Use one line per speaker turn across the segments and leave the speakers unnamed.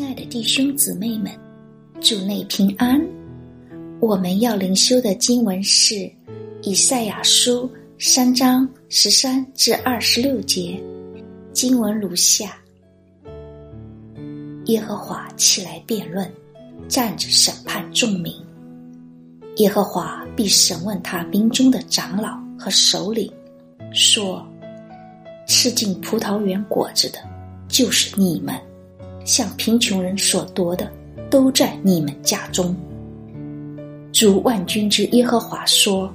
亲爱的弟兄姊妹们，主内平安。我们要灵修的经文是《以赛亚书》三章十三至二十六节。经文如下：耶和华起来辩论，站着审判众民。耶和华必审问他兵中的长老和首领，说：“吃尽葡萄园果子的，就是你们。”向贫穷人所夺的，都在你们家中。主万军之耶和华说：“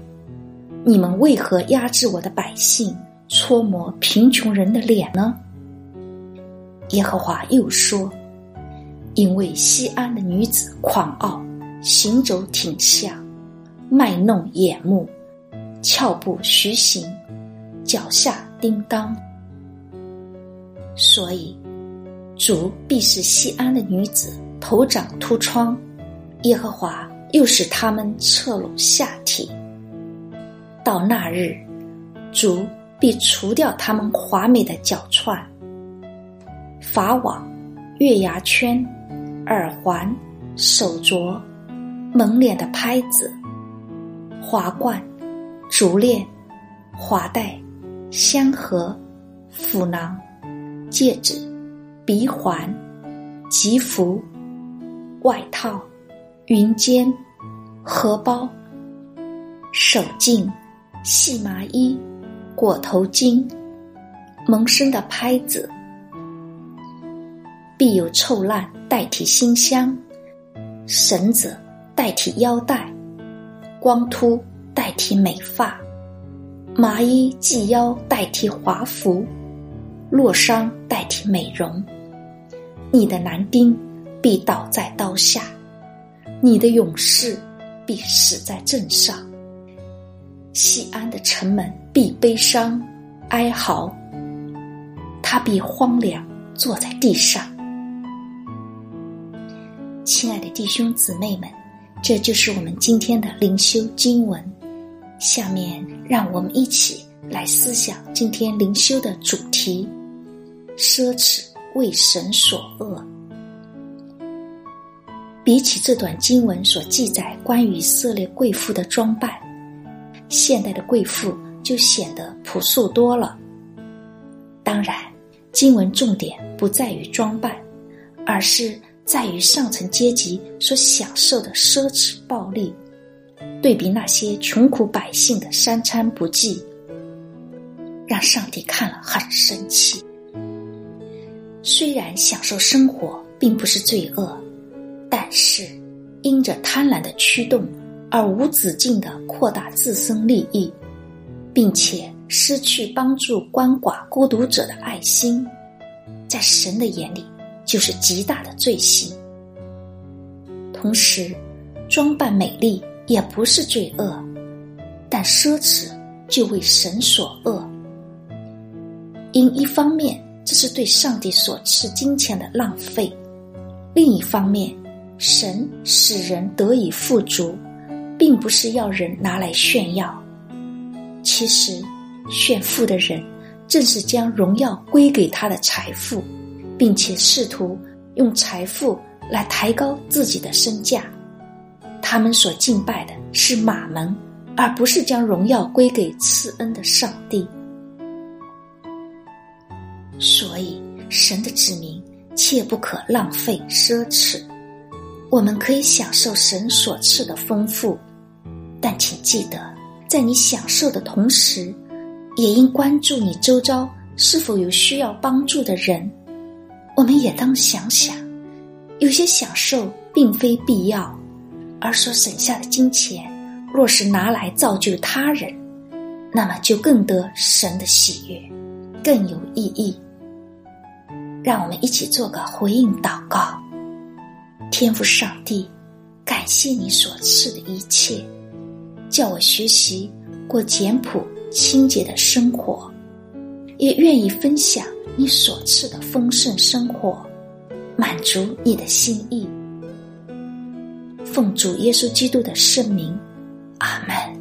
你们为何压制我的百姓，搓磨贫穷人的脸呢？”耶和华又说：“因为西安的女子狂傲，行走挺下，卖弄眼目，俏步徐行，脚下叮当，所以。”主必是西安的女子头长秃疮，耶和华又使他们侧拢下体。到那日，主必除掉他们华美的脚串、法网、月牙圈、耳环、手镯、蒙脸的拍子、华冠、竹链、华带、香盒、斧囊、戒指。鼻环、吉服、外套、云肩、荷包、手巾、细麻衣、裹头巾、萌生的拍子，必有臭烂代替馨香，绳子代替腰带，光秃代替美发，麻衣系腰代替华服，落伤代替美容。你的男丁必倒在刀下，你的勇士必死在阵上。西安的城门必悲伤哀嚎，他必荒凉坐在地上。亲爱的弟兄姊妹们，这就是我们今天的灵修经文。下面让我们一起来思想今天灵修的主题：奢侈。为神所恶。比起这段经文所记载关于色列贵妇的装扮，现代的贵妇就显得朴素多了。当然，经文重点不在于装扮，而是在于上层阶级所享受的奢侈暴利，对比那些穷苦百姓的三餐不济，让上帝看了很生气。虽然享受生活并不是罪恶，但是因着贪婪的驱动而无止境的扩大自身利益，并且失去帮助鳏寡孤独者的爱心，在神的眼里就是极大的罪行。同时，装扮美丽也不是罪恶，但奢侈就为神所恶。因一方面。这是对上帝所赐金钱的浪费。另一方面，神使人得以富足，并不是要人拿来炫耀。其实，炫富的人正是将荣耀归给他的财富，并且试图用财富来抬高自己的身价。他们所敬拜的是马门，而不是将荣耀归给赐恩的上帝。所以，神的子民切不可浪费奢侈。我们可以享受神所赐的丰富，但请记得，在你享受的同时，也应关注你周遭是否有需要帮助的人。我们也当想想，有些享受并非必要，而所省下的金钱，若是拿来造就他人，那么就更得神的喜悦，更有意义。让我们一起做个回应祷告，天赋上帝，感谢你所赐的一切，叫我学习过简朴清洁的生活，也愿意分享你所赐的丰盛生活，满足你的心意。奉主耶稣基督的圣名，阿门。